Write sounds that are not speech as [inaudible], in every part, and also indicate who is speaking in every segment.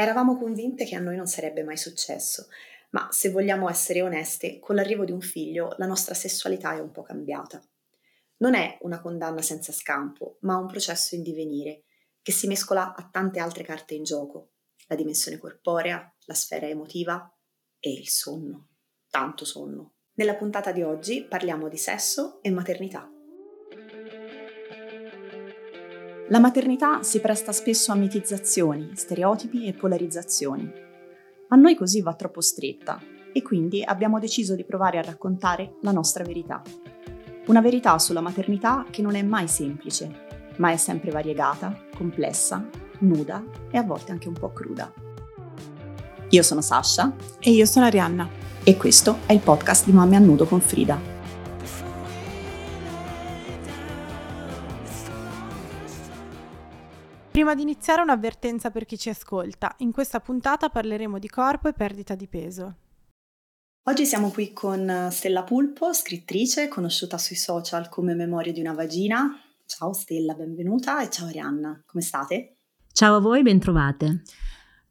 Speaker 1: Eravamo convinte che a noi non sarebbe mai successo, ma se vogliamo essere oneste, con l'arrivo di un figlio la nostra sessualità è un po' cambiata. Non è una condanna senza scampo, ma un processo in divenire che si mescola a tante altre carte in gioco, la dimensione corporea, la sfera emotiva e il sonno, tanto sonno. Nella puntata di oggi parliamo di sesso e maternità. La maternità si presta spesso a mitizzazioni, stereotipi e polarizzazioni. A noi così va troppo stretta e quindi abbiamo deciso di provare a raccontare la nostra verità. Una verità sulla maternità che non è mai semplice, ma è sempre variegata, complessa, nuda e a volte anche un po' cruda. Io sono Sasha
Speaker 2: e io sono Arianna
Speaker 1: e questo è il podcast di Mamme a Nudo con Frida.
Speaker 2: Prima di iniziare un'avvertenza per chi ci ascolta. In questa puntata parleremo di corpo e perdita di peso.
Speaker 1: Oggi siamo qui con Stella Pulpo, scrittrice, conosciuta sui social come Memoria di una vagina. Ciao Stella, benvenuta e ciao Arianna, come state?
Speaker 3: Ciao a voi, bentrovate.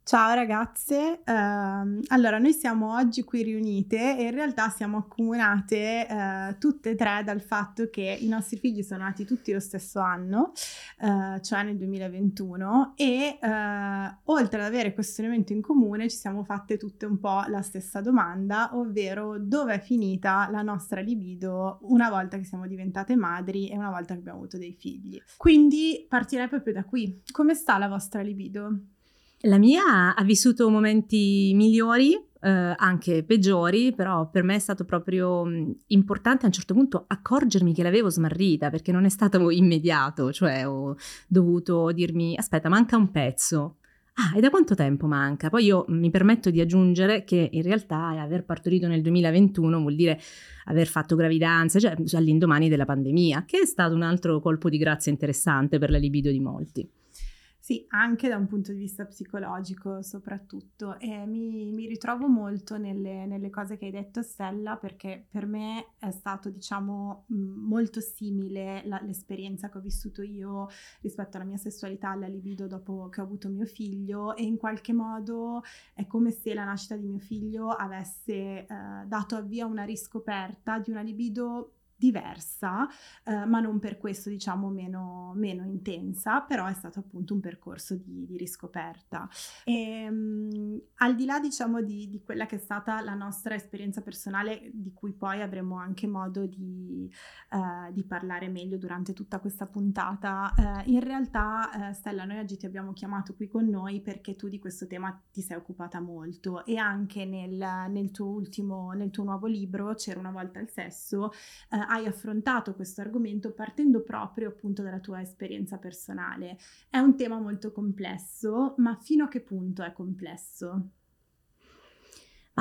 Speaker 2: Ciao ragazze, uh, allora noi siamo oggi qui riunite e in realtà siamo accomunate uh, tutte e tre dal fatto che i nostri figli sono nati tutti lo stesso anno, uh, cioè nel 2021 e eh, oltre ad avere questo elemento in comune ci siamo fatte tutte un po' la stessa domanda, ovvero dove è finita la nostra libido una volta che siamo diventate madri e una volta che abbiamo avuto dei figli. Quindi partirei proprio da qui, come sta la vostra libido?
Speaker 3: La mia ha vissuto momenti migliori, eh, anche peggiori, però per me è stato proprio mm, importante a un certo punto accorgermi che l'avevo smarrita perché non è stato immediato, cioè ho dovuto dirmi aspetta, manca un pezzo. Ah, e da quanto tempo manca? Poi io mi permetto di aggiungere che in realtà aver partorito nel 2021 vuol dire aver fatto gravidanza, cioè all'indomani della pandemia, che è stato un altro colpo di grazia interessante per la libido di molti.
Speaker 2: Sì, anche da un punto di vista psicologico soprattutto. E mi, mi ritrovo molto nelle, nelle, cose che hai detto Stella perché per me è stato diciamo molto simile la, l'esperienza che ho vissuto io rispetto alla mia sessualità, alla libido dopo che ho avuto mio figlio e in qualche modo è come se la nascita di mio figlio avesse eh, dato avvio a una riscoperta di una libido diversa, eh, ma non per questo diciamo meno, meno, intensa, però è stato appunto un percorso di, di riscoperta. E, um, al di là diciamo di, di, quella che è stata la nostra esperienza personale, di cui poi avremo anche modo di, uh, di parlare meglio durante tutta questa puntata, uh, in realtà uh, Stella noi oggi ti abbiamo chiamato qui con noi perché tu di questo tema ti sei occupata molto e anche nel, nel tuo ultimo, nel tuo nuovo libro, C'era una volta il sesso, hai affrontato questo argomento partendo proprio appunto dalla tua esperienza personale. È un tema molto complesso, ma fino a che punto è complesso?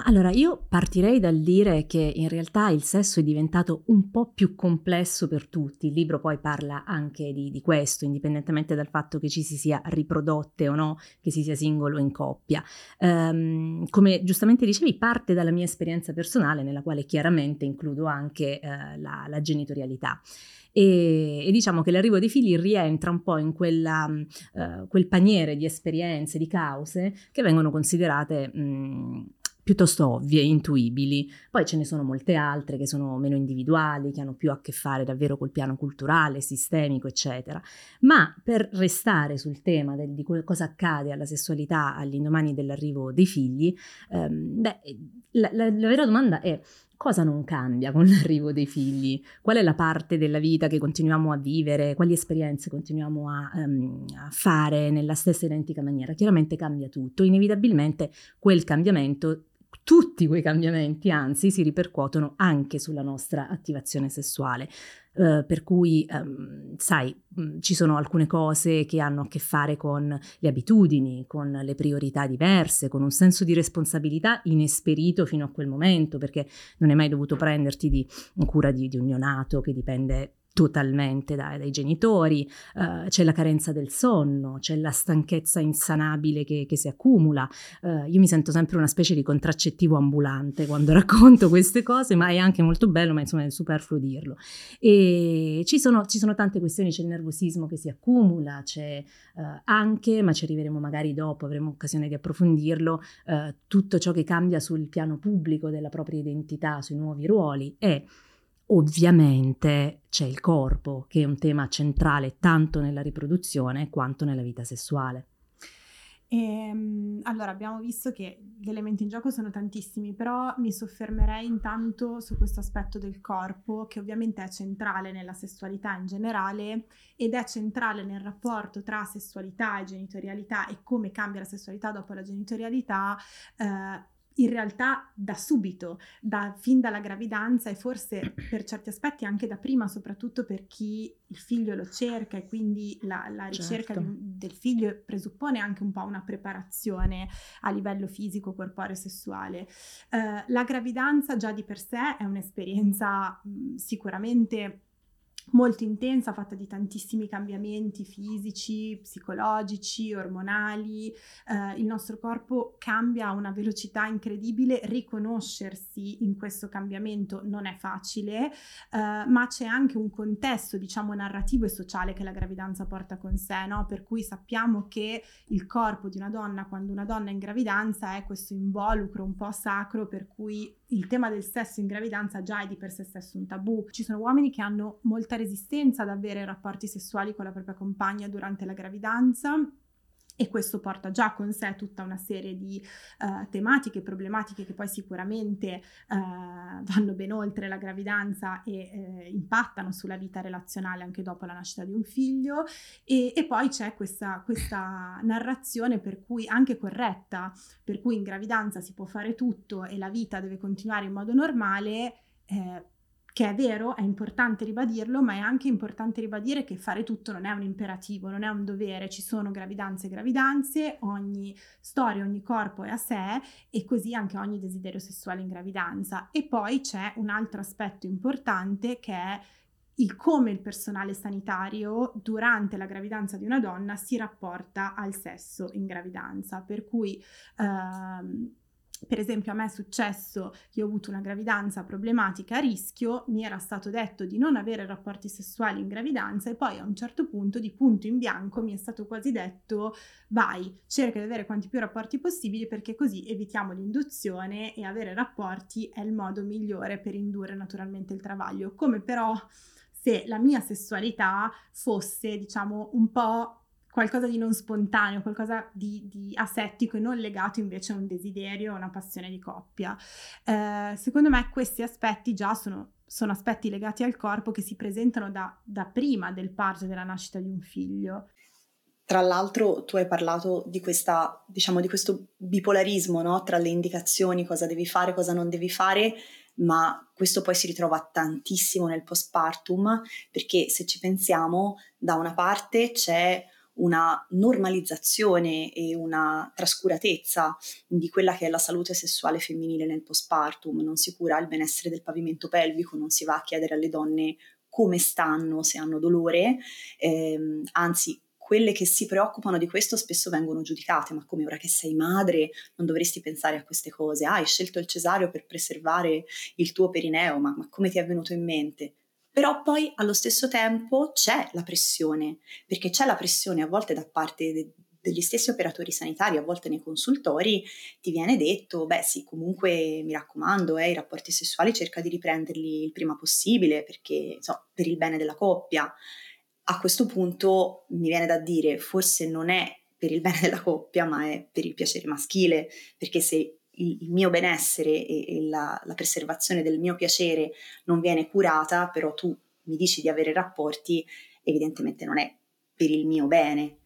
Speaker 3: Allora io partirei dal dire che in realtà il sesso è diventato un po' più complesso per tutti. Il libro poi parla anche di, di, questo, indipendentemente dal fatto che ci si sia riprodotte o no, che si sia singolo o in coppia. Um, come giustamente dicevi, parte dalla mia esperienza personale, nella quale chiaramente includo anche uh, la, la genitorialità. E, e, diciamo che l'arrivo dei figli rientra un po' in quella, uh, quel paniere di esperienze, di cause che vengono considerate mh, piuttosto ovvie, intuibili. Poi ce ne sono molte altre che sono meno individuali, che hanno più a che fare davvero col piano culturale, sistemico, eccetera. Ma per restare sul tema del, di cosa accade alla sessualità all'indomani dell'arrivo dei figli, ehm, beh, la, la, la vera domanda è cosa non cambia con l'arrivo dei figli? Qual è la parte della vita che continuiamo a vivere? Quali esperienze continuiamo a, um, a, fare nella stessa identica maniera? Chiaramente cambia tutto, inevitabilmente quel cambiamento tutti quei cambiamenti, anzi, si ripercuotono anche sulla nostra attivazione sessuale. Uh, per cui, um, sai, mh, ci sono alcune cose che hanno a che fare con le abitudini, con le priorità diverse, con un senso di responsabilità inesperito fino a quel momento, perché non hai mai dovuto prenderti di cura di, di un neonato che dipende totalmente dai, dai genitori, uh, c'è la carenza del sonno, c'è la stanchezza insanabile che, che si accumula. Uh, io mi sento sempre una specie di contraccettivo ambulante quando [laughs] racconto queste cose, ma è anche molto bello, ma insomma è superfluo dirlo. E ci sono, ci sono tante questioni, c'è il nervosismo che si accumula, c'è uh, anche, ma ci arriveremo magari dopo, avremo occasione di approfondirlo, tutto ciò che cambia sul piano pubblico della propria identità, sui nuovi ruoli e Ovviamente c'è il corpo, che è un tema centrale tanto nella riproduzione quanto nella vita sessuale.
Speaker 2: E, ehm, allora, abbiamo visto che gli elementi in gioco sono tantissimi, però mi soffermerei intanto su questo aspetto del corpo, che ovviamente è centrale nella sessualità in generale ed è centrale nel rapporto tra sessualità e genitorialità e come cambia la sessualità dopo la genitorialità. Eh, in realtà da subito, da, fin dalla gravidanza e forse per certi aspetti anche da prima, soprattutto per chi il figlio lo cerca e quindi la, la ricerca certo. del figlio presuppone anche un po' una preparazione a livello fisico, corporeo e sessuale. Uh, la gravidanza già di per sé è un'esperienza mh, sicuramente molto intensa, fatta di tantissimi cambiamenti fisici, psicologici, ormonali. Eh, il nostro corpo cambia a una velocità incredibile, riconoscersi in questo cambiamento non è facile, eh, ma c'è anche un contesto, diciamo, narrativo e sociale che la gravidanza porta con sé, no? Per cui sappiamo che il corpo di una donna, quando una donna è in gravidanza, è questo involucro un po' sacro, per cui il tema del sesso in gravidanza già è di per sé stesso un tabù. Ci sono uomini che hanno molta resistenza ad avere rapporti sessuali con la propria compagna durante la gravidanza e questo porta già con sé tutta una serie di uh, tematiche, problematiche che poi sicuramente uh, vanno ben oltre la gravidanza e uh, impattano sulla vita relazionale anche dopo la nascita di un figlio e, e poi c'è questa, questa, narrazione per cui anche corretta, per cui in gravidanza si può fare tutto e la vita deve continuare in modo normale. Eh, che è vero, è importante ribadirlo, ma è anche importante ribadire che fare tutto non è un imperativo, non è un dovere, ci sono gravidanze e gravidanze, ogni storia, ogni corpo è a sé e così anche ogni desiderio sessuale in gravidanza. E poi c'è un altro aspetto importante che è il come il personale sanitario durante la gravidanza di una donna si rapporta al sesso in gravidanza, per cui ehm, per esempio a me è successo che ho avuto una gravidanza problematica a rischio, mi era stato detto di non avere rapporti sessuali in gravidanza e poi a un certo punto di punto in bianco mi è stato quasi detto vai, cerca di avere quanti più rapporti possibili perché così evitiamo l'induzione e avere rapporti è il modo migliore per indurre naturalmente il travaglio, come però se la mia sessualità fosse diciamo un po' qualcosa di non spontaneo, qualcosa di, di, asettico e non legato invece a un desiderio, a una passione di coppia. Eh, secondo me questi aspetti già sono, sono, aspetti legati al corpo che si presentano da, da prima del parto della nascita di un figlio.
Speaker 1: Tra l'altro tu hai parlato di, questa, diciamo, di questo bipolarismo no? tra le indicazioni, cosa devi fare, cosa non devi fare, ma questo poi si ritrova tantissimo nel postpartum perché se ci pensiamo, da una parte c'è una normalizzazione e una trascuratezza di quella che è la salute sessuale femminile nel postpartum, non si cura il benessere del pavimento pelvico, non si va a chiedere alle donne come stanno, se hanno dolore, ehm, anzi quelle che si preoccupano di questo spesso vengono giudicate, ma come ora che sei madre non dovresti pensare a queste cose, ah, hai scelto il cesareo per preservare il tuo perineo, ma, ma come ti è venuto in mente? Però poi allo stesso tempo c'è la pressione, perché c'è la pressione a volte da parte de- degli stessi operatori sanitari, a volte nei consultori, ti viene detto, beh sì, comunque mi raccomando, eh, i rapporti sessuali cerca di riprenderli il prima possibile perché, so, per il bene della coppia. A questo punto mi viene da dire, forse non è per il bene della coppia, ma è per il piacere maschile, perché se il, il mio benessere e, e la, la, preservazione del mio piacere non viene curata, però tu mi dici di avere rapporti, evidentemente non è per il mio bene.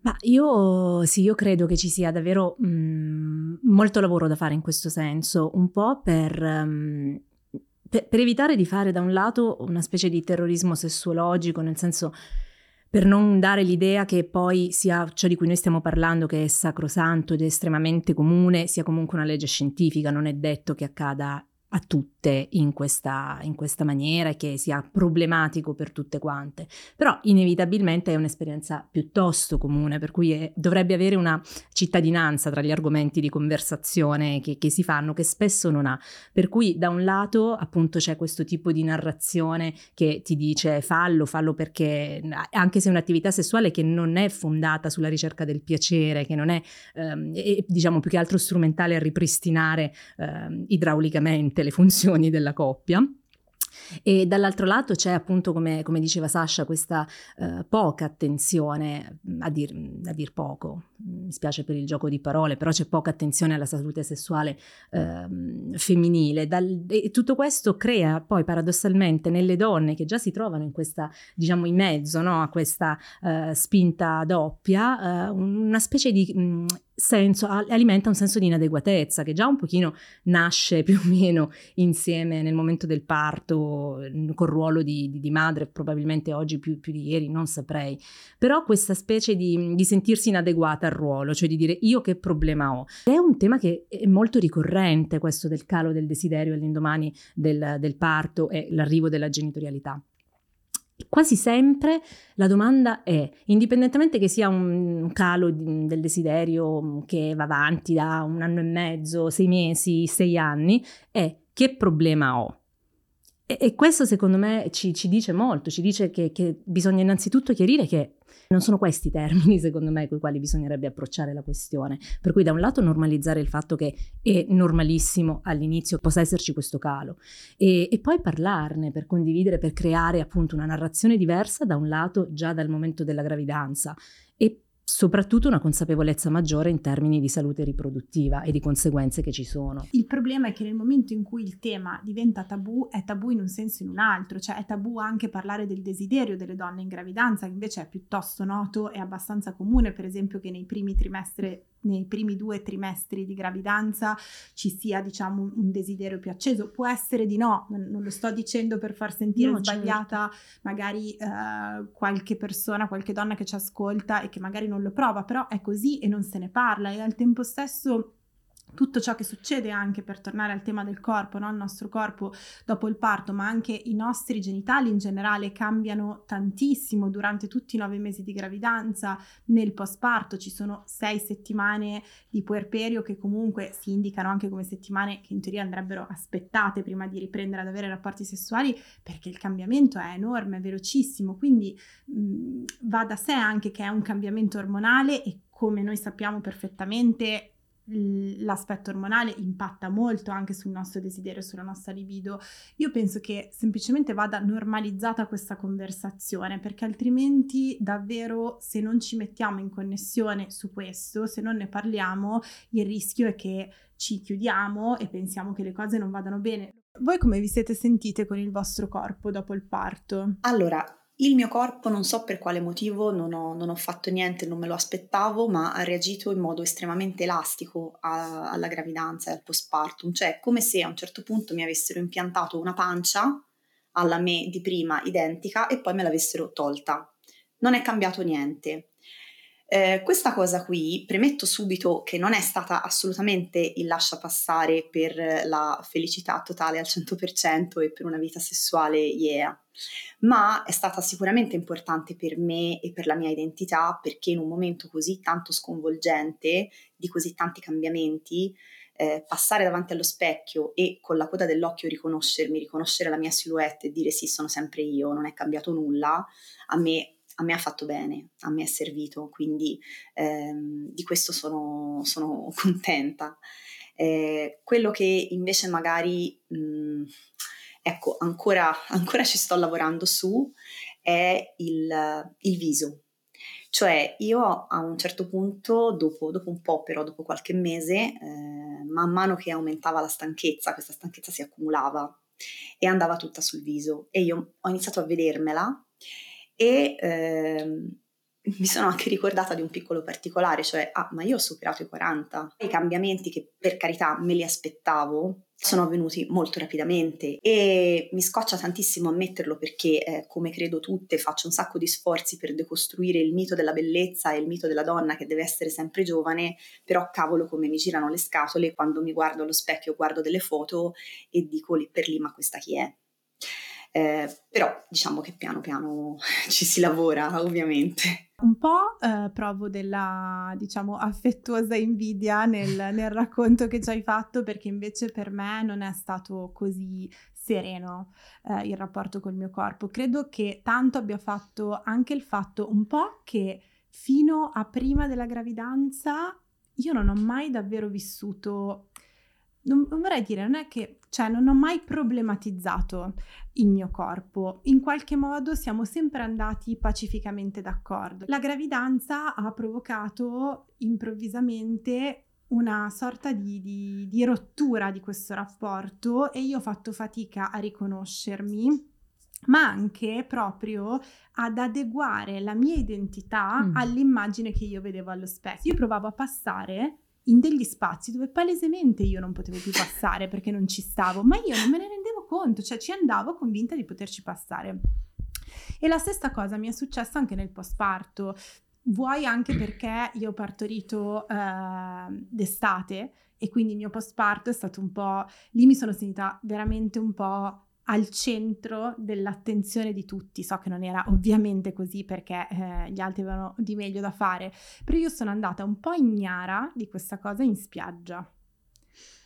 Speaker 3: Ma io sì, io credo che ci sia davvero mh, mm, molto lavoro da fare in questo senso, un po' per, um, per, per evitare di fare da un lato una specie di terrorismo sessuologico, nel senso per non dare l'idea che poi sia ciò di cui noi stiamo parlando, che è sacrosanto ed estremamente comune, sia comunque una legge scientifica, non è detto che accada a tutte in questa, in questa maniera e che sia problematico per tutte quante, però inevitabilmente è un'esperienza piuttosto comune, per cui è, dovrebbe avere una cittadinanza tra gli argomenti di conversazione che, che, si fanno, che spesso non ha. Per cui da un lato appunto c'è questo tipo di narrazione che ti dice fallo, fallo perché anche se è un'attività sessuale che non è fondata sulla ricerca del piacere, che non è ehm, è, diciamo più che altro strumentale a ripristinare ehm, idraulicamente le funzioni della coppia. E dall'altro lato c'è appunto, come, come diceva Sasha, questa uh, poca attenzione, a dir, a dir, poco, mi spiace per il gioco di parole, però c'è poca attenzione alla salute sessuale uh, femminile. Dal, e tutto questo crea poi paradossalmente nelle donne che già si trovano in questa, diciamo, in mezzo no, a questa uh, spinta doppia, una specie di mh, senso, alimenta un senso di inadeguatezza che già un pochino nasce [laughs] più o meno insieme nel momento del parto, col ruolo di, di, di madre, probabilmente oggi più, più, di ieri, non saprei. Però questa specie di, di, sentirsi inadeguata al ruolo, cioè di dire io che problema ho. È un tema che è molto ricorrente, questo del calo del desiderio all'indomani del, del parto e l'arrivo della genitorialità. Quasi sempre la domanda è, indipendentemente che sia un calo del desiderio che va avanti da un anno e mezzo, sei mesi, sei anni, è che problema ho? E, e questo secondo me ci, ci, dice molto, ci dice che, che bisogna innanzitutto chiarire che non sono questi i termini, [laughs] secondo me, con i quali bisognerebbe approcciare la questione. Per cui, da un lato, normalizzare il fatto che è normalissimo all'inizio possa esserci questo calo, e, e poi parlarne per condividere, per creare appunto una narrazione diversa, da un lato, già dal momento della gravidanza, e soprattutto una consapevolezza maggiore in termini di salute riproduttiva e di conseguenze che ci sono.
Speaker 2: Il problema è che nel momento in cui il tema diventa tabù, è tabù in un senso o in un altro, cioè è tabù anche parlare del desiderio delle donne in gravidanza, che invece è piuttosto noto e abbastanza comune, per esempio che nei primi trimestri nei primi due trimestri di gravidanza ci sia diciamo un desiderio più acceso può essere di no non lo sto dicendo per far sentire no, certo. sbagliata certo. magari eh, qualche persona qualche donna che ci ascolta e che magari non lo prova però è così e non se ne parla e al tempo stesso tutto ciò che succede anche per tornare al tema del corpo, no? il nostro corpo dopo il parto, ma anche i nostri genitali in generale cambiano tantissimo durante tutti i nove mesi di gravidanza, nel postparto ci sono sei settimane di puerperio che comunque si indicano anche come settimane che in teoria andrebbero aspettate prima di riprendere ad avere rapporti sessuali perché il cambiamento è enorme, è velocissimo, quindi mh, va da sé anche che è un cambiamento ormonale e come noi sappiamo perfettamente l'aspetto ormonale impatta molto anche sul nostro desiderio, sulla nostra libido. Io penso che semplicemente vada normalizzata questa conversazione perché altrimenti davvero se non ci mettiamo in connessione su questo, se non ne parliamo, il rischio è che ci chiudiamo e pensiamo che le cose non vadano bene. Voi come vi siete sentite con il vostro corpo dopo il parto?
Speaker 1: Allora, il mio corpo, non so per quale motivo, non ho, non ho fatto niente, non me lo aspettavo, ma ha reagito in modo estremamente elastico a, alla gravidanza e al postpartum, cioè come se a un certo punto mi avessero impiantato una pancia alla me di prima identica e poi me l'avessero tolta. Non è cambiato niente. Eh, questa cosa qui, premetto subito che non è stata assolutamente il lascia passare per la felicità totale al 100% e per una vita sessuale yeah, ma è stata sicuramente importante per me e per la mia identità perché in un momento così tanto sconvolgente, di così tanti cambiamenti, eh, passare davanti allo specchio e con la coda dell'occhio riconoscermi, riconoscere la mia silhouette e dire sì, sono sempre io, non è cambiato nulla, a me a me ha fatto bene, a me è servito, quindi ehm, di questo sono, sono [laughs] contenta. Eh, quello che invece magari, mh, ecco, ancora, ancora, ci sto lavorando su è il, il viso. Cioè io a un certo punto, dopo, dopo un po' però, dopo qualche mese, eh, man mano che aumentava la stanchezza, questa stanchezza si accumulava e andava tutta sul viso e io ho iniziato a vedermela e ehm, mi sono anche ricordata di un piccolo particolare, cioè, ah, ma io ho superato i 40. I cambiamenti che per carità me li aspettavo sono avvenuti molto rapidamente e mi scoccia tantissimo ammetterlo perché, eh, come credo tutte, faccio un sacco di sforzi per decostruire il mito della bellezza e il mito della donna che deve essere sempre giovane, però cavolo come mi girano le scatole quando mi guardo allo specchio, guardo delle foto e dico lì per lì ma questa chi è? Eh, però diciamo che piano piano [laughs] ci si lavora ovviamente.
Speaker 2: Un po' eh, provo della, diciamo, affettuosa invidia nel, nel, racconto che ci hai fatto perché invece per me non è stato così sereno eh, il rapporto col mio corpo. Credo che tanto abbia fatto anche il fatto un po' che fino a prima della gravidanza io non ho mai davvero vissuto non, non, vorrei dire, non è che, cioè, non ho mai problematizzato il mio corpo. In qualche modo siamo sempre andati pacificamente d'accordo. La gravidanza ha provocato improvvisamente una sorta di, di, di rottura di questo rapporto e io ho fatto fatica a riconoscermi ma anche proprio ad adeguare la mia identità mm. all'immagine che io vedevo allo specchio. Io provavo a passare in degli spazi dove palesemente io non potevo più passare perché non ci stavo, ma io non me ne rendevo conto, cioè ci andavo convinta di poterci passare. E la stessa cosa mi è successa anche nel postparto, vuoi anche perché io ho partorito eh, d'estate e quindi il mio postparto è stato un po', lì mi sono sentita veramente un po' al centro dell'attenzione di tutti. So che non era ovviamente così perché eh, gli altri avevano di meglio da fare, però io sono andata un po' ignara di questa cosa in spiaggia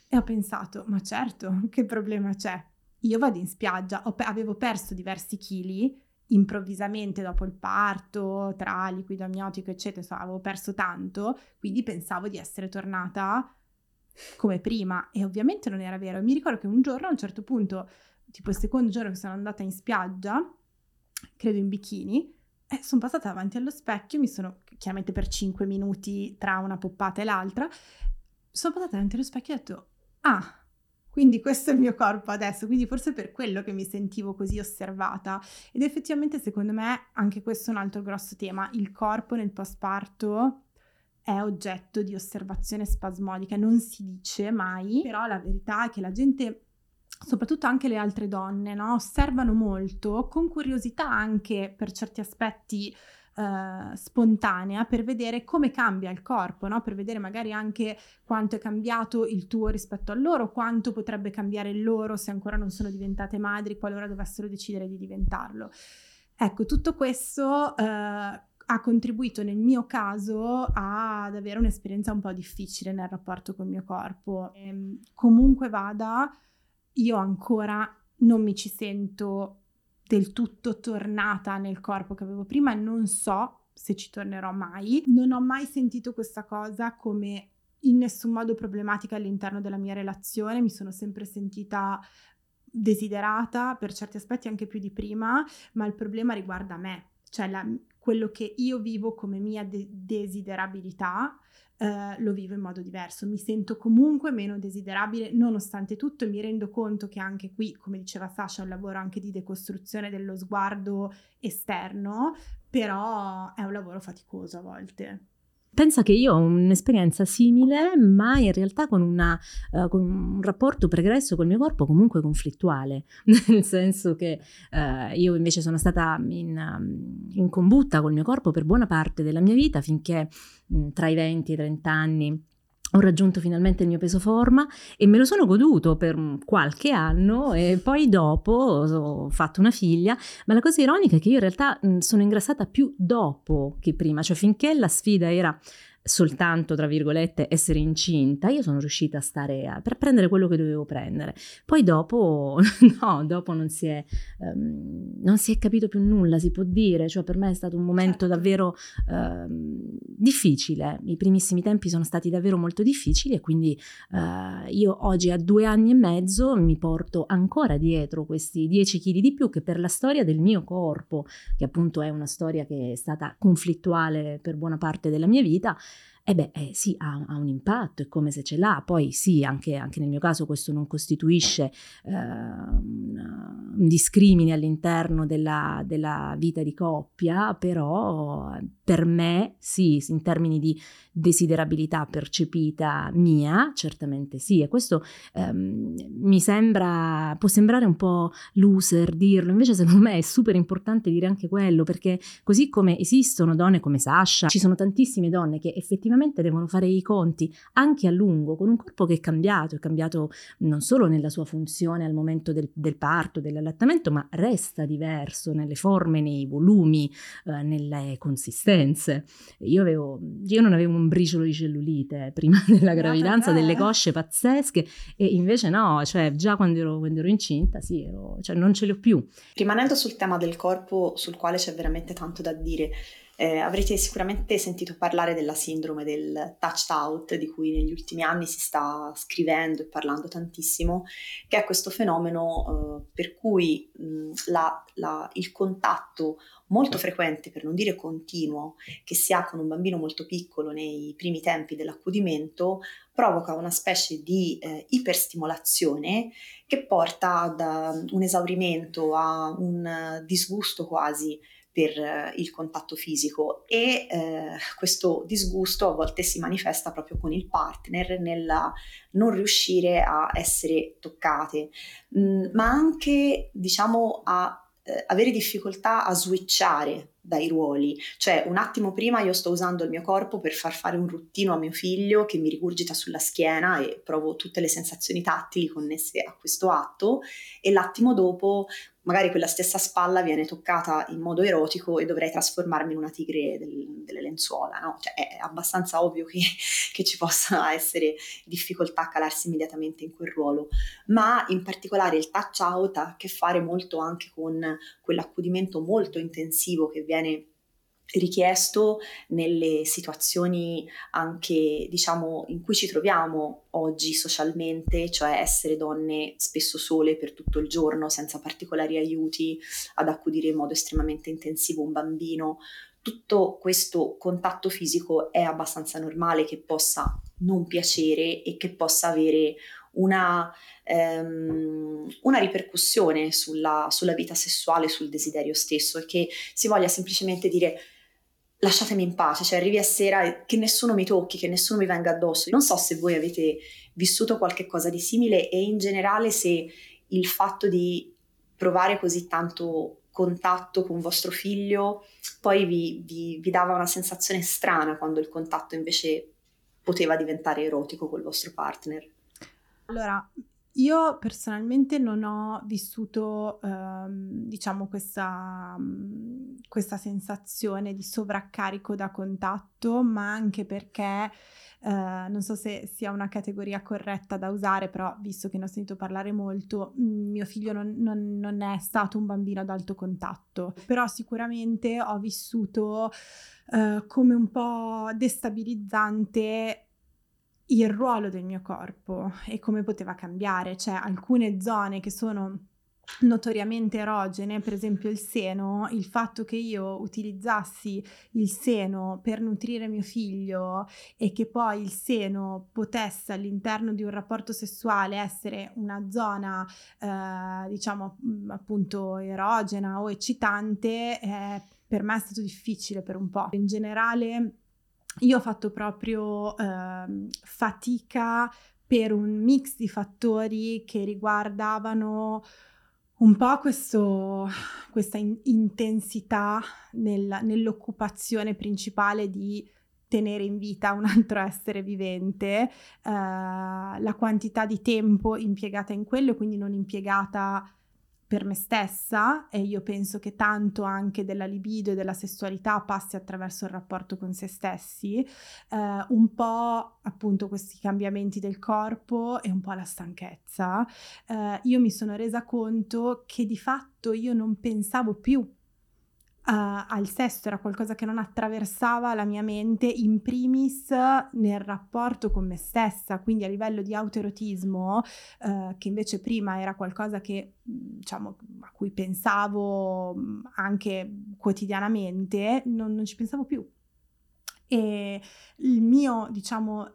Speaker 2: e ho pensato, ma certo, che problema c'è? Io vado in spiaggia, pe- avevo perso diversi chili improvvisamente dopo il parto, tra liquido amniotico, eccetera, insomma, avevo perso tanto, quindi pensavo di essere tornata come prima e ovviamente non era vero. Mi ricordo che un giorno a un certo punto tipo il secondo giorno che sono andata in spiaggia, credo in bikini, e sono passata davanti allo specchio, mi sono, chiaramente per 5 minuti tra una poppata e l'altra, sono passata davanti allo specchio e ho detto, ah, quindi questo è il mio corpo adesso, quindi forse per quello che mi sentivo così osservata. Ed effettivamente secondo me anche questo è un altro grosso tema, il corpo nel postparto è oggetto di osservazione spasmodica, non si dice mai, però la verità è che la gente soprattutto anche le altre donne, no? osservano molto, con curiosità anche per certi aspetti Uh, spontanea per vedere come cambia il corpo, no? per vedere magari anche quanto è cambiato il tuo rispetto a loro, quanto potrebbe cambiare il loro se ancora non sono diventate madri, qualora dovessero decidere di diventarlo. Ecco, tutto questo uh, ha contribuito nel mio caso ad avere un'esperienza un po' difficile nel rapporto col mio corpo. E, ehm, comunque vada, io ancora non mi ci sento del tutto tornata nel corpo che avevo prima non so se ci tornerò mai. Non ho mai sentito questa cosa come in nessun modo problematica all'interno della mia relazione, mi sono sempre sentita desiderata per certi aspetti anche più di prima, ma il problema riguarda me, cioè la, quello che io vivo come mia de- desiderabilità eh, lo vivo in modo diverso, mi sento comunque meno desiderabile nonostante tutto e mi rendo conto che anche qui, come diceva Sasha, è un lavoro anche di decostruzione dello sguardo esterno, però è un lavoro faticoso a volte.
Speaker 3: Pensa che io ho un'esperienza simile, ma in realtà con, una, uh, con un rapporto pregresso col mio corpo comunque conflittuale, [laughs] nel senso che uh, io invece sono stata in, um, in, combutta col mio corpo per buona parte della mia vita, finché mh, tra i 20 e i 30 anni ho raggiunto finalmente il mio peso forma e me lo sono goduto per qualche anno e poi dopo ho fatto una figlia, ma la cosa ironica è che io in realtà sono ingrassata più dopo che prima, cioè finché la sfida era soltanto, tra virgolette, essere incinta, io sono riuscita a stare a, per prendere quello che dovevo prendere. Poi dopo, [laughs] no, dopo non si, è, um, non si è capito più nulla, si può dire, cioè per me è stato un momento certo. davvero uh, difficile, i primissimi tempi sono stati davvero molto difficili e quindi uh, io oggi a due anni e mezzo mi porto ancora dietro questi 10 kg di più che per la storia del mio corpo, che appunto è una storia che è stata conflittuale per buona parte della mia vita, eh beh, eh, sì, ha, ha, un impatto, è come se ce l'ha. Poi sì, anche, anche nel mio caso questo non costituisce eh, un, discrimine all'interno della, della, vita di coppia, però per me sì, in termini di desiderabilità percepita mia, certamente sì. E questo ehm, mi sembra, può sembrare un po' loser dirlo, invece secondo me è super importante dire anche quello, perché così come esistono donne come Sasha, ci sono tantissime donne che effettivamente effettivamente devono fare i conti anche a lungo con un corpo che è cambiato, è cambiato non solo nella sua funzione al momento del, del parto, dell'allattamento, ma resta diverso nelle forme, nei volumi, eh, nelle consistenze. Io, avevo, io, non avevo un briciolo di cellulite [laughs] prima della gravidanza, delle cosce pazzesche e invece no, cioè già quando ero, quando ero incinta sì, ero, cioè non ce le ho più.
Speaker 1: Rimanendo sul tema del corpo sul quale c'è veramente tanto da dire, eh, avrete sicuramente sentito parlare della sindrome del touched out, di cui negli ultimi anni si sta scrivendo e parlando tantissimo, che è questo fenomeno eh, per cui mh, la, la, il contatto molto frequente, per non dire continuo, che si ha con un bambino molto piccolo nei primi tempi dell'accudimento, provoca una specie di eh, iperstimolazione che porta ad un esaurimento, a un disgusto quasi per eh, il contatto fisico e eh, questo disgusto a volte si manifesta proprio con il partner nel non riuscire a essere toccate, mh, mm, ma anche diciamo a eh, avere difficoltà a switchare dai ruoli, cioè un attimo prima io sto usando il mio corpo per far fare un ruttino a mio figlio che mi rigurgita sulla schiena e provo tutte le sensazioni tattili connesse a questo atto e l'attimo dopo magari quella stessa spalla viene toccata in modo erotico e dovrei trasformarmi in una tigre del, delle lenzuola, no? Cioè è abbastanza ovvio che, [laughs] che, ci possa essere difficoltà a calarsi immediatamente in quel ruolo, ma in particolare il touch out ha a che fare molto anche con quell'accudimento molto intensivo che viene richiesto nelle situazioni anche diciamo in cui ci troviamo oggi socialmente, cioè essere donne spesso sole per tutto il giorno senza particolari aiuti ad accudire in modo estremamente intensivo un bambino. Tutto questo contatto fisico è abbastanza normale che possa non piacere e che possa avere una, ehm, una ripercussione sulla, sulla, vita sessuale, sul desiderio stesso e che si voglia semplicemente dire lasciatemi in pace, cioè arrivi a sera e che nessuno mi tocchi, che nessuno mi venga addosso. Non so se voi avete vissuto qualche cosa di simile e in generale se il fatto di provare così tanto contatto con vostro figlio poi vi, vi, vi dava una sensazione strana quando il contatto invece poteva diventare erotico col vostro partner.
Speaker 2: Allora, io personalmente non ho vissuto, ehm, diciamo, questa, mm, questa, sensazione di sovraccarico da contatto, ma anche perché eh, non so se sia una categoria corretta da usare, però visto che ne ho sentito parlare molto, mm, mio figlio non, non, non è stato un bambino ad alto contatto, però sicuramente ho vissuto eh, come un po' destabilizzante il ruolo del mio corpo e come poteva cambiare, cioè alcune zone che sono notoriamente erogene, per esempio il seno, il fatto che io utilizzassi il seno per nutrire mio figlio e che poi il seno potesse all'interno di un rapporto sessuale essere una zona eh, diciamo mm, appunto erogena o eccitante, eh, per me è stato difficile per un po'. In generale io ho fatto proprio eh, fatica per un mix di fattori che riguardavano un po' questo, questa in- intensità nel, nell'occupazione principale di tenere in vita un altro essere vivente, eh, la quantità di tempo impiegata in quello, quindi non impiegata per me stessa e io penso che tanto anche della libido e della sessualità passi attraverso il rapporto con se stessi, eh, un po' appunto questi cambiamenti del corpo e un po' la stanchezza. Eh, io mi sono resa conto che di fatto io non pensavo più Uh, al sesto era qualcosa che non attraversava la mia mente in primis nel rapporto con me stessa, quindi a livello di autoerotismo, uh, che invece prima era qualcosa che, diciamo, a cui pensavo anche quotidianamente, non, non ci pensavo più. E il mio, diciamo,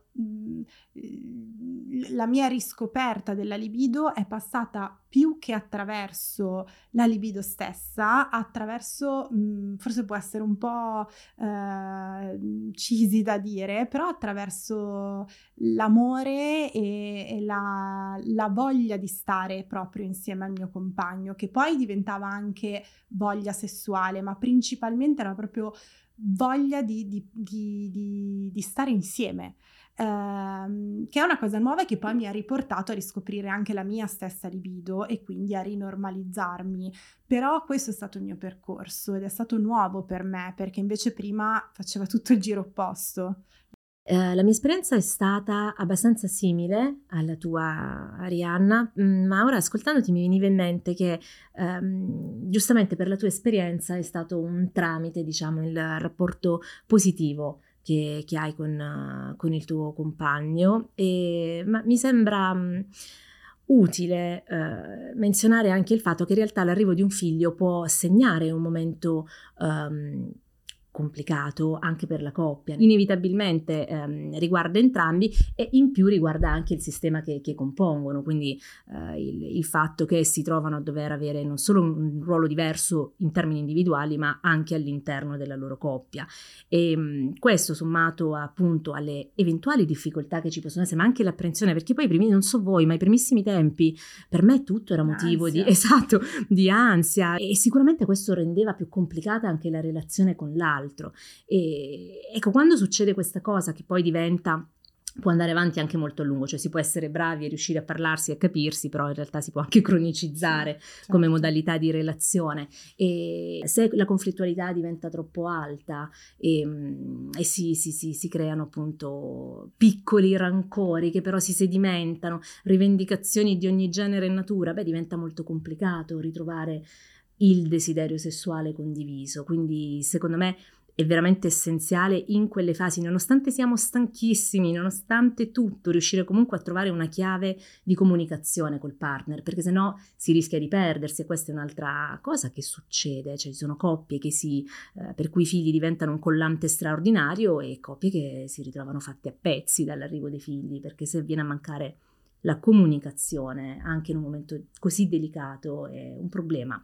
Speaker 2: la mia riscoperta della libido è passata più che attraverso la libido stessa, attraverso, forse può essere un po' eh, cheesy da dire, però attraverso l'amore e, e la, la voglia di stare proprio insieme al mio compagno, che poi diventava anche voglia sessuale, ma principalmente era proprio voglia di, di, di, di stare insieme. Ehm, che è una cosa nuova che poi mi ha riportato a riscoprire anche la mia stessa libido e quindi a rinormalizzarmi. Però questo è stato il mio percorso ed è stato nuovo per me perché invece prima faceva tutto il giro opposto.
Speaker 3: Uh, la mia esperienza è stata abbastanza simile alla tua, Arianna, mm, ma ora ascoltandoti mi veniva in mente che um, giustamente per la tua esperienza è stato un tramite, diciamo, il rapporto positivo che, che hai con, con, il tuo compagno, e, ma mi sembra um, utile eh, menzionare anche il fatto che in realtà l'arrivo di un figlio può segnare un momento um, complicato anche per la coppia. Inevitabilmente ehm, riguarda entrambi e in più riguarda anche il sistema che, che compongono, quindi eh, il, il, fatto che si trovano a dover avere non solo un ruolo diverso in termini individuali, ma anche all'interno della loro coppia. E mh, mm, questo sommato appunto alle eventuali difficoltà che ci possono essere, ma anche l'apprensione, perché poi i primi, non so voi, ma i primissimi tempi per me tutto era motivo di, [laughs] esatto, di ansia e sicuramente questo rendeva più complicata anche la relazione con l'altro altro. E ecco, quando succede questa cosa che poi diventa può andare avanti anche molto a lungo, cioè si può essere bravi e riuscire a parlarsi e a capirsi, però in realtà si può anche [laughs] cronicizzare certo. come modalità di relazione e se la conflittualità diventa troppo alta e, mm, e si, si, si, si, creano appunto piccoli rancori che però si sedimentano, rivendicazioni di ogni genere e natura, beh diventa molto complicato ritrovare il desiderio sessuale condiviso, quindi secondo me è veramente essenziale in quelle fasi, nonostante siamo stanchissimi, nonostante tutto, riuscire comunque a trovare una chiave di comunicazione col partner, perché sennò si rischia di perdersi e questa è un'altra cosa che succede, cioè ci sono coppie si, eh, per cui i figli diventano un collante straordinario e coppie che si ritrovano fatte a pezzi dall'arrivo dei figli, perché se viene a mancare la comunicazione anche in un momento così delicato è un problema.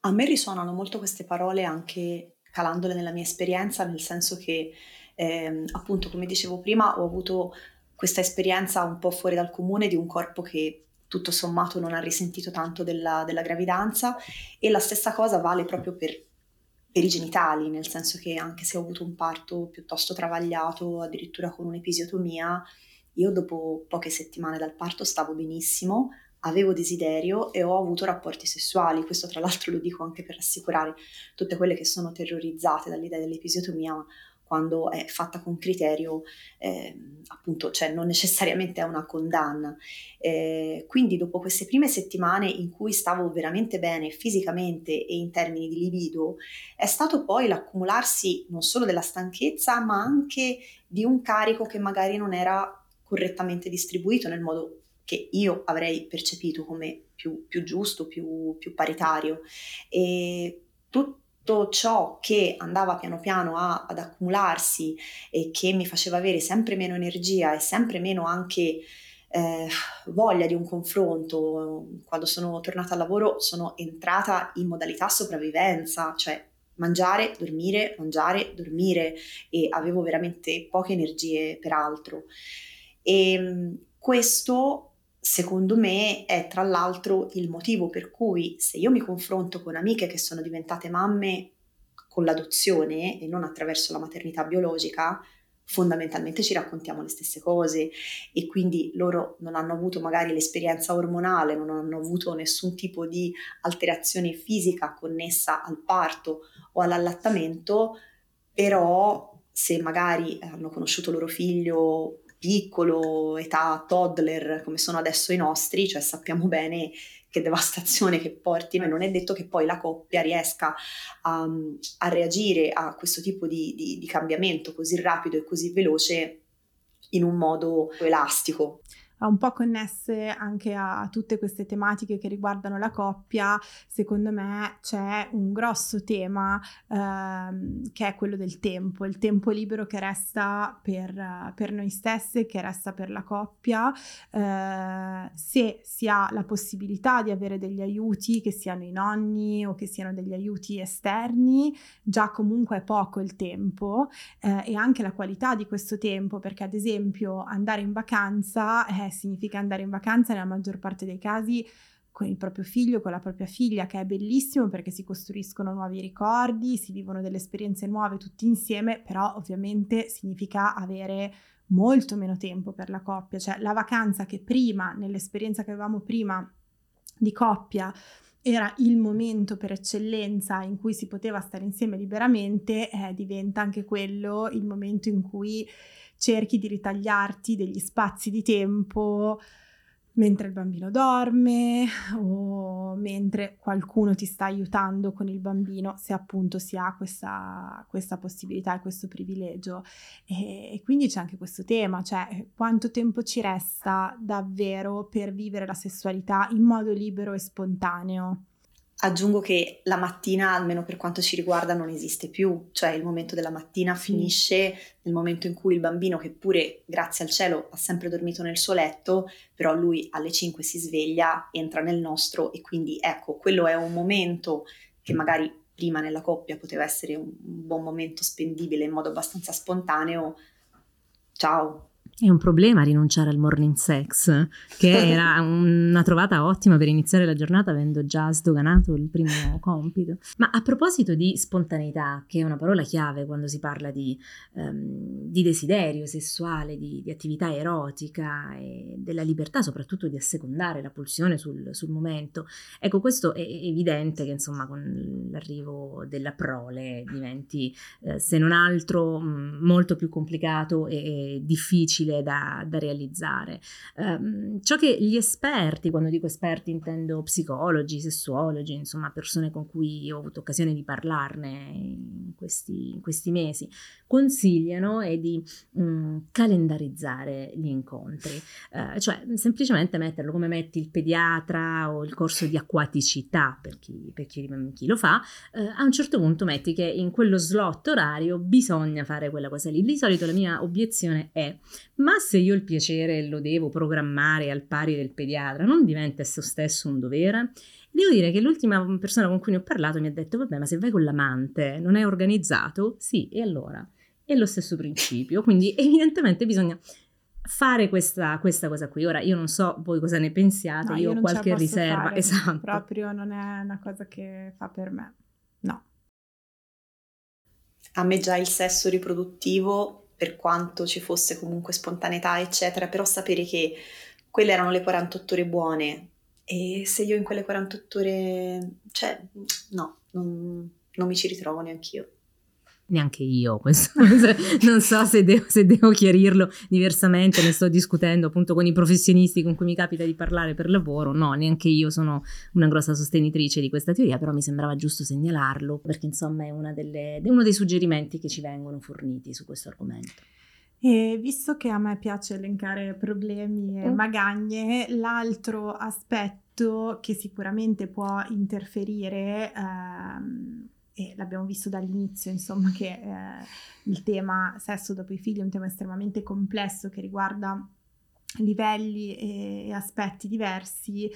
Speaker 1: A me risuonano molto queste parole anche calandole nella mia esperienza, nel senso che, ehm, appunto, come dicevo prima, ho avuto questa esperienza un po' fuori dal comune di un corpo che tutto sommato non ha risentito tanto della, della gravidanza e la stessa cosa vale proprio per, per, i genitali, nel senso che anche se ho avuto un parto piuttosto travagliato, addirittura con un'episiotomia, io dopo poche settimane dal parto stavo benissimo, avevo desiderio e ho avuto rapporti sessuali. Questo tra l'altro lo dico anche per rassicurare tutte quelle che sono terrorizzate dall'idea dell'episiotomia quando è fatta con criterio, eh, appunto, cioè non necessariamente è una condanna. Eh, quindi dopo queste prime settimane in cui stavo veramente bene fisicamente e in termini di libido, è stato poi l'accumularsi non solo della stanchezza, ma anche di un carico che magari non era correttamente distribuito nel modo che io avrei percepito come più, più giusto, più, più, paritario. E tutto ciò che andava piano piano a, ad accumularsi e che mi faceva avere sempre meno energia e sempre meno anche eh, voglia di un confronto, quando sono tornata al lavoro sono entrata in modalità sopravvivenza, cioè mangiare, dormire, mangiare, dormire e avevo veramente poche energie per altro. E ehm, questo secondo me è tra l'altro il motivo per cui se io mi confronto con amiche che sono diventate mamme con l'adozione e non attraverso la maternità biologica, fondamentalmente ci raccontiamo le stesse cose e quindi loro non hanno avuto magari l'esperienza ormonale, non hanno avuto nessun tipo di alterazione fisica connessa al parto o all'allattamento, però se magari hanno conosciuto loro figlio piccolo, età toddler come sono adesso i nostri, cioè sappiamo bene che devastazione che portino e non è detto che poi la coppia riesca a, a reagire a questo tipo di, di, di cambiamento così rapido e così veloce in un modo elastico.
Speaker 2: Un po' connesse anche a, tutte queste tematiche che riguardano la coppia, secondo me c'è un grosso tema ehm, che è quello del tempo, il tempo libero che resta per, per noi stesse, che resta per la coppia, eh, se si ha la possibilità di avere degli aiuti, che siano i nonni o che siano degli aiuti esterni, già comunque è poco il tempo eh, e anche la qualità di questo tempo, perché ad esempio andare in vacanza significa andare in vacanza nella maggior parte dei casi con il proprio figlio, con la propria figlia, che è bellissimo perché si costruiscono nuovi ricordi, si vivono delle esperienze nuove tutti insieme, però ovviamente significa avere molto meno tempo per la coppia, cioè la vacanza che prima, nell'esperienza che avevamo prima di coppia, era il momento per eccellenza in cui si poteva stare insieme liberamente, eh, diventa anche quello il momento in cui cerchi di ritagliarti degli spazi di tempo mentre il bambino dorme o mentre qualcuno ti sta aiutando con il bambino, se appunto si ha questa, questa possibilità e questo privilegio. E, e, quindi c'è anche questo tema, cioè quanto tempo ci resta davvero per vivere la sessualità in modo libero e spontaneo.
Speaker 1: Aggiungo che la mattina, almeno per quanto ci riguarda, non esiste più, cioè il momento della mattina finisce nel momento in cui il bambino, che pure grazie al cielo ha sempre dormito nel suo letto, però lui alle 5 si sveglia, entra nel nostro e quindi ecco, quello è un momento che magari prima nella coppia poteva essere un buon momento spendibile in modo abbastanza spontaneo. Ciao,
Speaker 3: è un problema rinunciare al morning sex, che era [laughs] una trovata ottima per iniziare la giornata avendo già sdoganato il primo [laughs] compito. Ma a proposito di spontaneità, che è una parola chiave quando si parla di, um, di desiderio sessuale, di, di, attività erotica e della libertà soprattutto di assecondare la pulsione sul, sul momento, ecco questo è evidente che insomma con l'arrivo della prole diventi eh, se non altro mh, molto più complicato e, e difficile difficile da, da realizzare. Um, ciò che gli esperti, quando dico esperti intendo psicologi, sessuologi, insomma persone con cui ho avuto occasione di parlarne in questi, in questi mesi, consigliano è di um, calendarizzare gli incontri, uh, cioè semplicemente metterlo come metti il pediatra o il corso di acquaticità per chi, per chi, chi lo fa, uh, a un certo punto metti che in quello slot orario bisogna fare quella cosa lì. Di solito la mia obiezione è ma se io il piacere lo devo programmare al pari del pediatra, non diventa esso stesso un dovere? Devo dire che l'ultima persona con cui ne ho parlato mi ha detto, vabbè, ma se vai con l'amante non è organizzato? Sì, e allora? È lo stesso principio, quindi [laughs] evidentemente bisogna fare questa, questa, cosa qui. Ora io non so voi cosa ne pensiate,
Speaker 2: no,
Speaker 3: io, io ho qualche riserva.
Speaker 2: Fare, esatto. Proprio non è una cosa che fa per me. No.
Speaker 1: A me già il sesso riproduttivo per quanto ci fosse comunque spontaneità, eccetera, però sapere che quelle erano le 48 ore buone. E se io in quelle 48 ore, cioè, no, non, non mi ci ritrovo neanche io
Speaker 3: neanche io, questo, [laughs] non so se devo, se devo, chiarirlo diversamente, ne sto discutendo appunto con i professionisti con cui mi capita di parlare per lavoro, no, neanche io sono una grossa sostenitrice di questa teoria, però mi sembrava giusto segnalarlo perché insomma è delle, uno dei suggerimenti che ci vengono forniti su questo argomento.
Speaker 2: E visto che a me piace elencare problemi e mm. magagne, l'altro aspetto che sicuramente può interferire ehm, e l'abbiamo visto dall'inizio, insomma, che eh, il tema sesso dopo i figli è un tema estremamente complesso che riguarda livelli e, aspetti diversi, eh,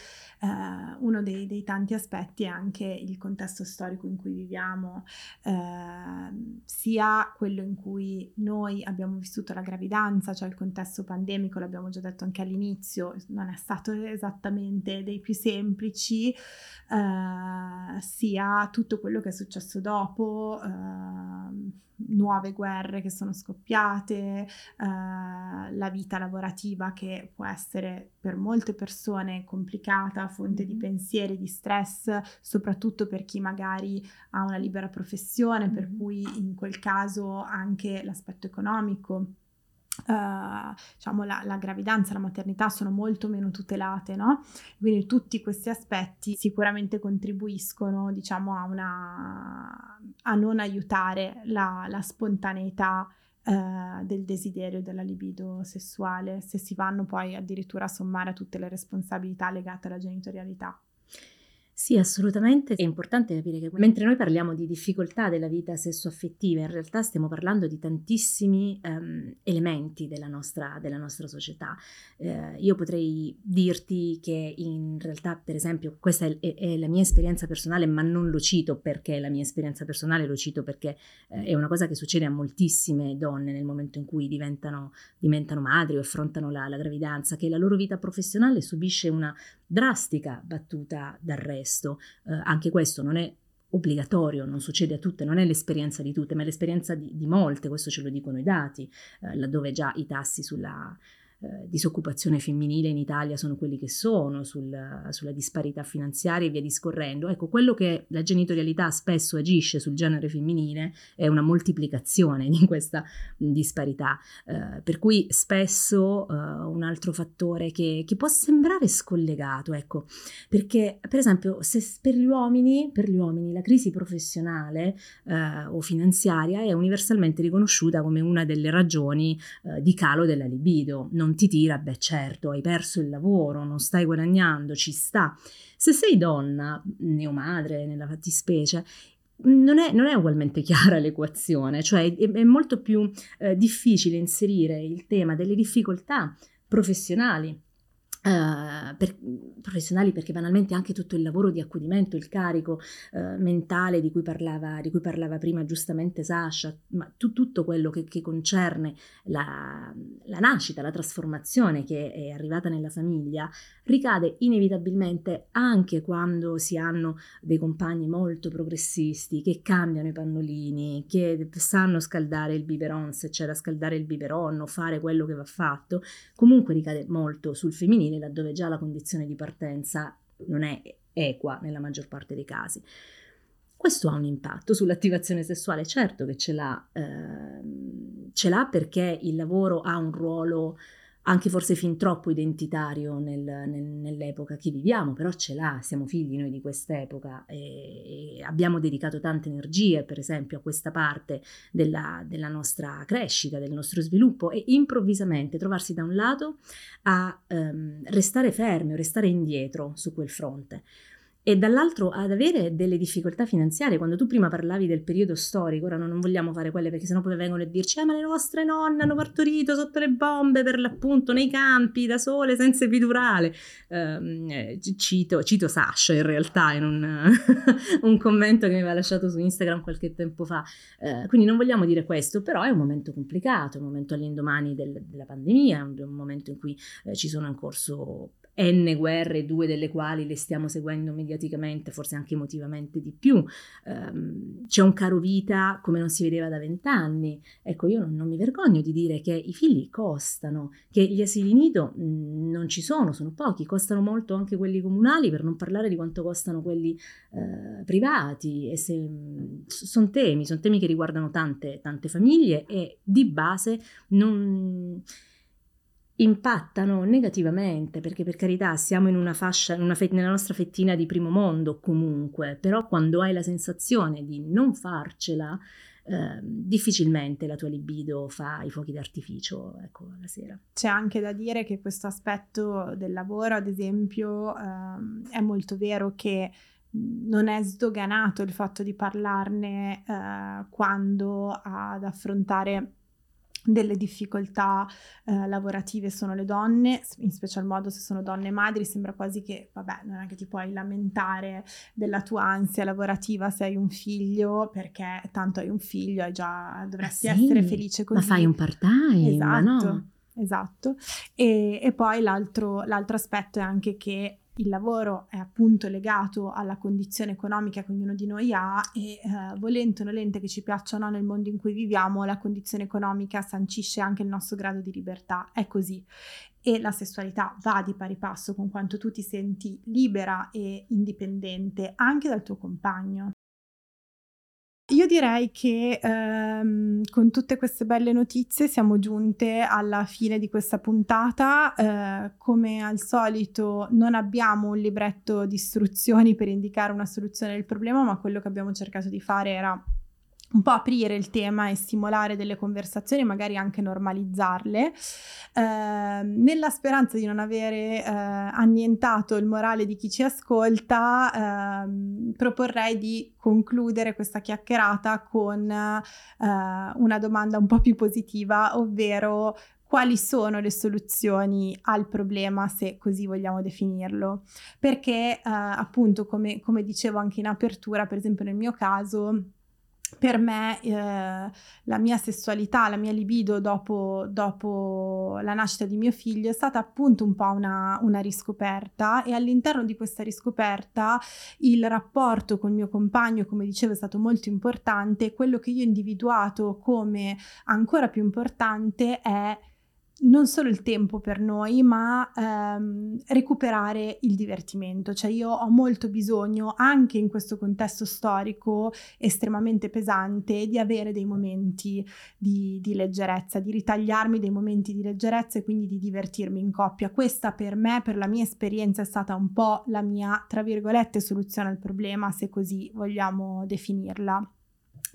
Speaker 2: uno dei, dei, tanti aspetti è anche il contesto storico in cui viviamo, eh, sia quello in cui noi abbiamo vissuto la gravidanza, cioè il contesto pandemico, l'abbiamo già detto anche all'inizio, non è stato esattamente dei più semplici, eh, sia tutto quello che è successo dopo ehm, nuove guerre che sono scoppiate, eh, la vita lavorativa che può essere per molte persone complicata, fonte di pensieri, di stress, soprattutto per chi magari ha una libera professione, per cui in quel caso anche l'aspetto economico Uh, diciamo la, la, gravidanza la maternità sono molto meno tutelate, no? Quindi tutti questi aspetti sicuramente contribuiscono, diciamo, a, una, a non aiutare la, la spontaneità eh, del desiderio della libido sessuale, se si vanno poi addirittura a sommare tutte le responsabilità legate alla genitorialità.
Speaker 3: Sì, assolutamente. È importante capire che mentre noi parliamo di difficoltà della vita sessuaffettiva, in realtà stiamo parlando di tantissimi um, elementi della nostra, della nostra società. Uh, io potrei dirti che in realtà, per esempio, questa è, è, è, la mia esperienza personale, ma non lo cito perché è la mia esperienza personale, lo cito perché uh, è una cosa che succede a moltissime donne nel momento in cui diventano, diventano madri o affrontano la, la gravidanza, che la loro vita professionale subisce una drastica battuta d'arresto. Eh, anche questo non è obbligatorio, non succede a tutte, non è l'esperienza di tutte, ma è l'esperienza di, di molte, questo ce lo dicono i dati, eh, laddove già i tassi sulla eh, disoccupazione femminile in Italia sono quelli che sono, sul, sulla disparità finanziaria e via discorrendo. Ecco, quello che la genitorialità spesso agisce sul genere femminile è una moltiplicazione di questa disparità, eh, per cui spesso eh, un altro fattore che, che, può sembrare scollegato, ecco, perché per esempio se per gli uomini, per gli uomini la crisi professionale eh, o finanziaria è universalmente riconosciuta come una delle ragioni eh, di calo della libido. Non ti tira, beh certo, hai perso il lavoro, non stai guadagnando, ci sta. Se sei donna, neomadre nella fattispecie, non è, non è, ugualmente chiara l'equazione, cioè è, è molto più eh, difficile inserire il tema delle difficoltà professionali Uh, per, professionali perché banalmente anche tutto il lavoro di accudimento, il carico uh, mentale di cui, parlava, di cui, parlava, prima giustamente Sasha, ma tu, tutto quello che, che concerne la, la, nascita, la trasformazione che è arrivata nella famiglia, ricade inevitabilmente anche quando si hanno dei compagni molto progressisti che cambiano i pannolini, che sanno scaldare il biberon se c'è da scaldare il biberon o fare quello che va fatto, comunque ricade molto sul femminile femminile laddove già la condizione di partenza non è equa nella maggior parte dei casi. Questo ha un impatto sull'attivazione sessuale, certo che ce l'ha, ehm, ce l'ha perché il lavoro ha un ruolo anche forse fin troppo identitario nel, nel, nell'epoca che viviamo, però ce l'ha, siamo figli noi di quest'epoca e, e abbiamo dedicato tante energie, per esempio, a questa parte della, della, nostra crescita, del nostro sviluppo e improvvisamente trovarsi da un lato a um, restare fermi o restare indietro su quel fronte e dall'altro ad avere delle difficoltà finanziarie. Quando tu prima parlavi del periodo storico, ora non vogliamo fare quelle perché sennò poi vengono a dirci: eh, ma le nostre nonne hanno partorito sotto le bombe per l'appunto nei campi da sole senza epidurale. Um, cito, cito Sasha in realtà in un, [laughs] un, commento che mi aveva lasciato su Instagram qualche tempo fa. Uh, quindi non vogliamo dire questo, però è un momento complicato, è un momento all'indomani del, della pandemia, è un, un momento in cui uh, ci sono in corso n guerre, due delle quali le stiamo seguendo mediaticamente, forse anche emotivamente di più. Um, c'è un caro vita come non si vedeva da vent'anni. Ecco, io non, non, mi vergogno di dire che i figli costano, che gli asili nido mh, mm, non ci sono, sono pochi, costano molto anche quelli comunali, per non parlare di quanto costano quelli uh, privati. Se, sono temi, sono temi che riguardano tante, tante famiglie e di base non impattano negativamente, perché per carità siamo in una fascia, in una fe- nella nostra fettina di primo mondo comunque, però quando hai la sensazione di non farcela, eh, difficilmente la tua libido fa i fuochi d'artificio ecco, la sera.
Speaker 2: C'è anche da dire che questo aspetto del lavoro, ad esempio, ehm, è molto vero che non è sdoganato il fatto di parlarne eh, quando ad affrontare delle difficoltà eh, lavorative sono le donne, in special modo se sono donne madri, sembra quasi che, vabbè, non è che ti puoi lamentare della tua ansia lavorativa se hai un figlio, perché tanto hai un figlio, hai già, dovresti ah, sì, essere felice così.
Speaker 3: Ma fai un part-time,
Speaker 2: esatto,
Speaker 3: no?
Speaker 2: Esatto. E, e poi l'altro, l'altro aspetto è anche che il lavoro è appunto legato alla condizione economica che ognuno di noi ha e eh, volente o nolente che ci piaccia o no nel mondo in cui viviamo, la condizione economica sancisce anche il nostro grado di libertà. È così. E la sessualità va di pari passo con quanto tu ti senti libera e indipendente anche dal tuo compagno. Io direi che ehm, con tutte queste belle notizie siamo giunte alla fine di questa puntata. Eh, come al solito non abbiamo un libretto di istruzioni per indicare una soluzione del problema, ma quello che abbiamo cercato di fare era un po' aprire il tema e stimolare delle conversazioni, magari anche normalizzarle, eh, nella speranza di non avere eh, annientato il morale di chi ci ascolta, eh, proporrei di concludere questa chiacchierata con eh, una domanda un po' più positiva, ovvero quali sono le soluzioni al problema, se così vogliamo definirlo. Perché eh, appunto, come, come dicevo anche in apertura, per esempio nel mio caso, per me eh, la mia sessualità, la mia libido dopo, dopo, la nascita di mio figlio è stata appunto un po' una, una, riscoperta e all'interno di questa riscoperta il rapporto con il mio compagno, come dicevo, è stato molto importante. Quello che io ho individuato come ancora più importante è non solo il tempo per noi, ma ehm, recuperare il divertimento. Cioè io ho molto bisogno, anche in questo contesto storico estremamente pesante, di avere dei momenti di, di leggerezza, di ritagliarmi dei momenti di leggerezza e quindi di divertirmi in coppia. Questa per me, per la mia esperienza, è stata un po' la mia, tra virgolette, soluzione al problema, se così vogliamo definirla.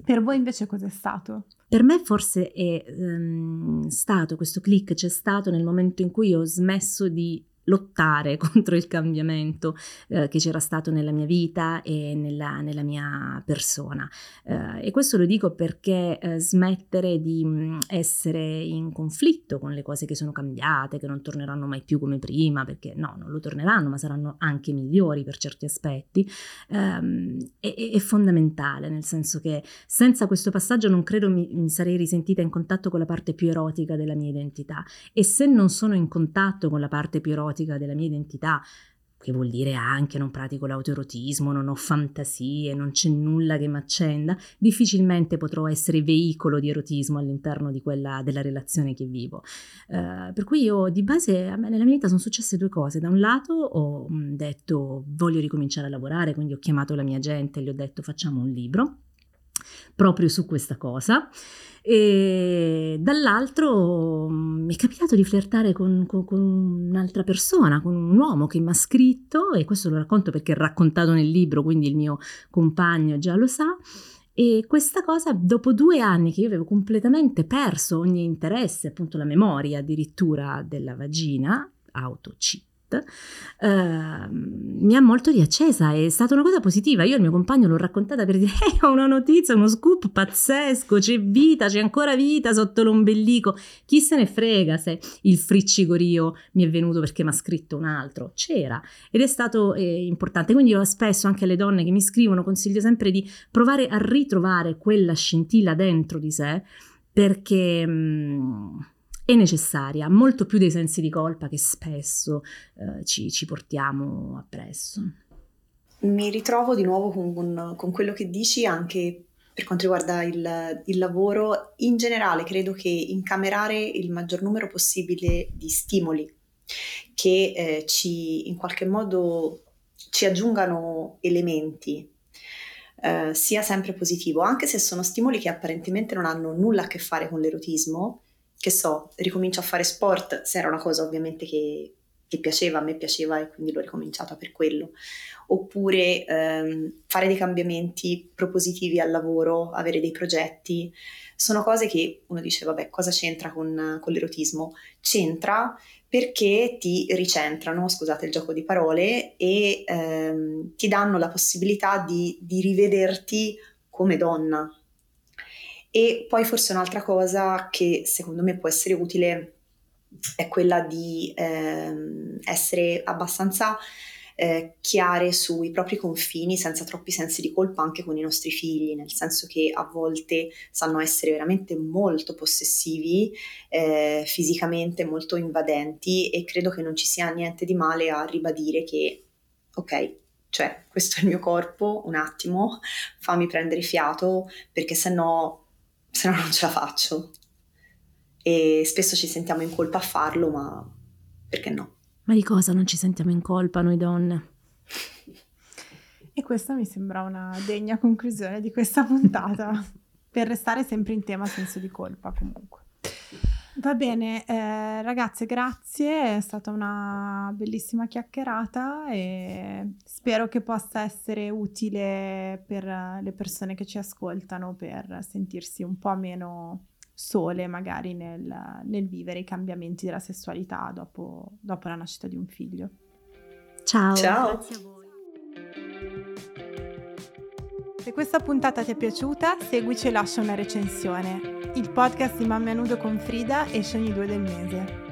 Speaker 2: Per voi invece cos'è stato?
Speaker 3: Per me forse è um, stato questo click, c'è stato nel momento in cui ho smesso di lottare [laughs] contro il cambiamento eh, che c'era stato nella mia vita e nella, nella mia persona. Eh, e questo lo dico perché eh, smettere di mm, essere in conflitto con le cose che sono cambiate, che non torneranno mai più come prima, perché no, non lo torneranno, ma saranno anche migliori per certi aspetti, ehm, è, è, fondamentale, nel senso che senza questo passaggio non credo mi, mi sarei risentita in contatto con la parte più erotica della mia identità. E se non sono in contatto con la parte più erotica, pratica della mia identità, che vuol dire anche non pratico l'autoerotismo, non ho fantasie, non c'è nulla che mi accenda, difficilmente potrò essere veicolo di erotismo all'interno di quella, della relazione che vivo. Uh, per cui io di base, me nella mia vita sono successe due cose. Da un lato ho mm, detto voglio ricominciare a lavorare, quindi ho chiamato la mia gente e gli ho detto facciamo un libro proprio su questa cosa e dall'altro mm, mi è capitato di flirtare con, con, con, un'altra persona, con un uomo che mi ha scritto, e questo lo racconto perché è raccontato nel libro, quindi il mio compagno già lo sa. E questa cosa, dopo due anni che io avevo completamente perso ogni interesse, appunto la memoria addirittura della vagina, autoc eh, mi ha molto riaccesa, è stata una cosa positiva. Io al mio compagno l'ho raccontata per dire: hey, [laughs] ho una notizia, uno scoop pazzesco, c'è vita, c'è ancora vita sotto l'ombelico. Chi se ne frega se il friccicorio mi è venuto perché mi ha scritto un altro? C'era ed è stato eh, importante. Quindi io spesso anche alle donne che mi scrivono consiglio sempre di provare a ritrovare quella scintilla dentro di sé perché. Mh, è necessaria, molto più dei sensi di colpa che spesso eh, ci, ci, portiamo appresso.
Speaker 1: Mi ritrovo di nuovo con, con quello che dici anche per quanto riguarda il, il, lavoro. In generale credo che incamerare il maggior numero possibile di stimoli che eh, ci in qualche modo ci aggiungano elementi eh, sia sempre positivo, anche se sono stimoli che apparentemente non hanno nulla a che fare con l'erotismo, che so, ricomincio a fare sport, se era una cosa ovviamente che, che piaceva, a me piaceva e quindi l'ho ricominciata per quello. Oppure ehm, fare dei cambiamenti propositivi al lavoro, avere dei progetti, sono cose che uno dice, vabbè, cosa c'entra con, con l'erotismo? C'entra perché ti ricentrano, scusate il gioco di parole, e ehm, ti danno la possibilità di, di rivederti come donna, e poi forse un'altra cosa che secondo me può essere utile è quella di ehm, essere abbastanza eh, chiare sui propri confini senza troppi sensi di colpa anche con i nostri figli, nel senso che a volte sanno essere veramente molto possessivi, eh, fisicamente molto invadenti e credo che non ci sia niente di male a ribadire che ok, cioè questo è il mio corpo, un attimo, fammi prendere fiato perché se no se no non ce la faccio. E spesso ci sentiamo in colpa a farlo, ma perché no?
Speaker 3: Ma di cosa non ci sentiamo in colpa noi donne?
Speaker 2: E questa mi sembra una degna conclusione di questa puntata, [laughs] per restare sempre in tema senso di colpa comunque. Va bene, eh, ragazze, grazie, è stata una bellissima chiacchierata e spero che possa essere utile per le persone che ci ascoltano per sentirsi un po' meno sole magari nel, nel vivere i cambiamenti della sessualità dopo, dopo la nascita di un figlio.
Speaker 3: Ciao.
Speaker 1: Ciao.
Speaker 2: Se questa puntata ti è piaciuta, seguici e lascia una recensione. Il podcast di Mamme Nudo con Frida esce ogni due del mese.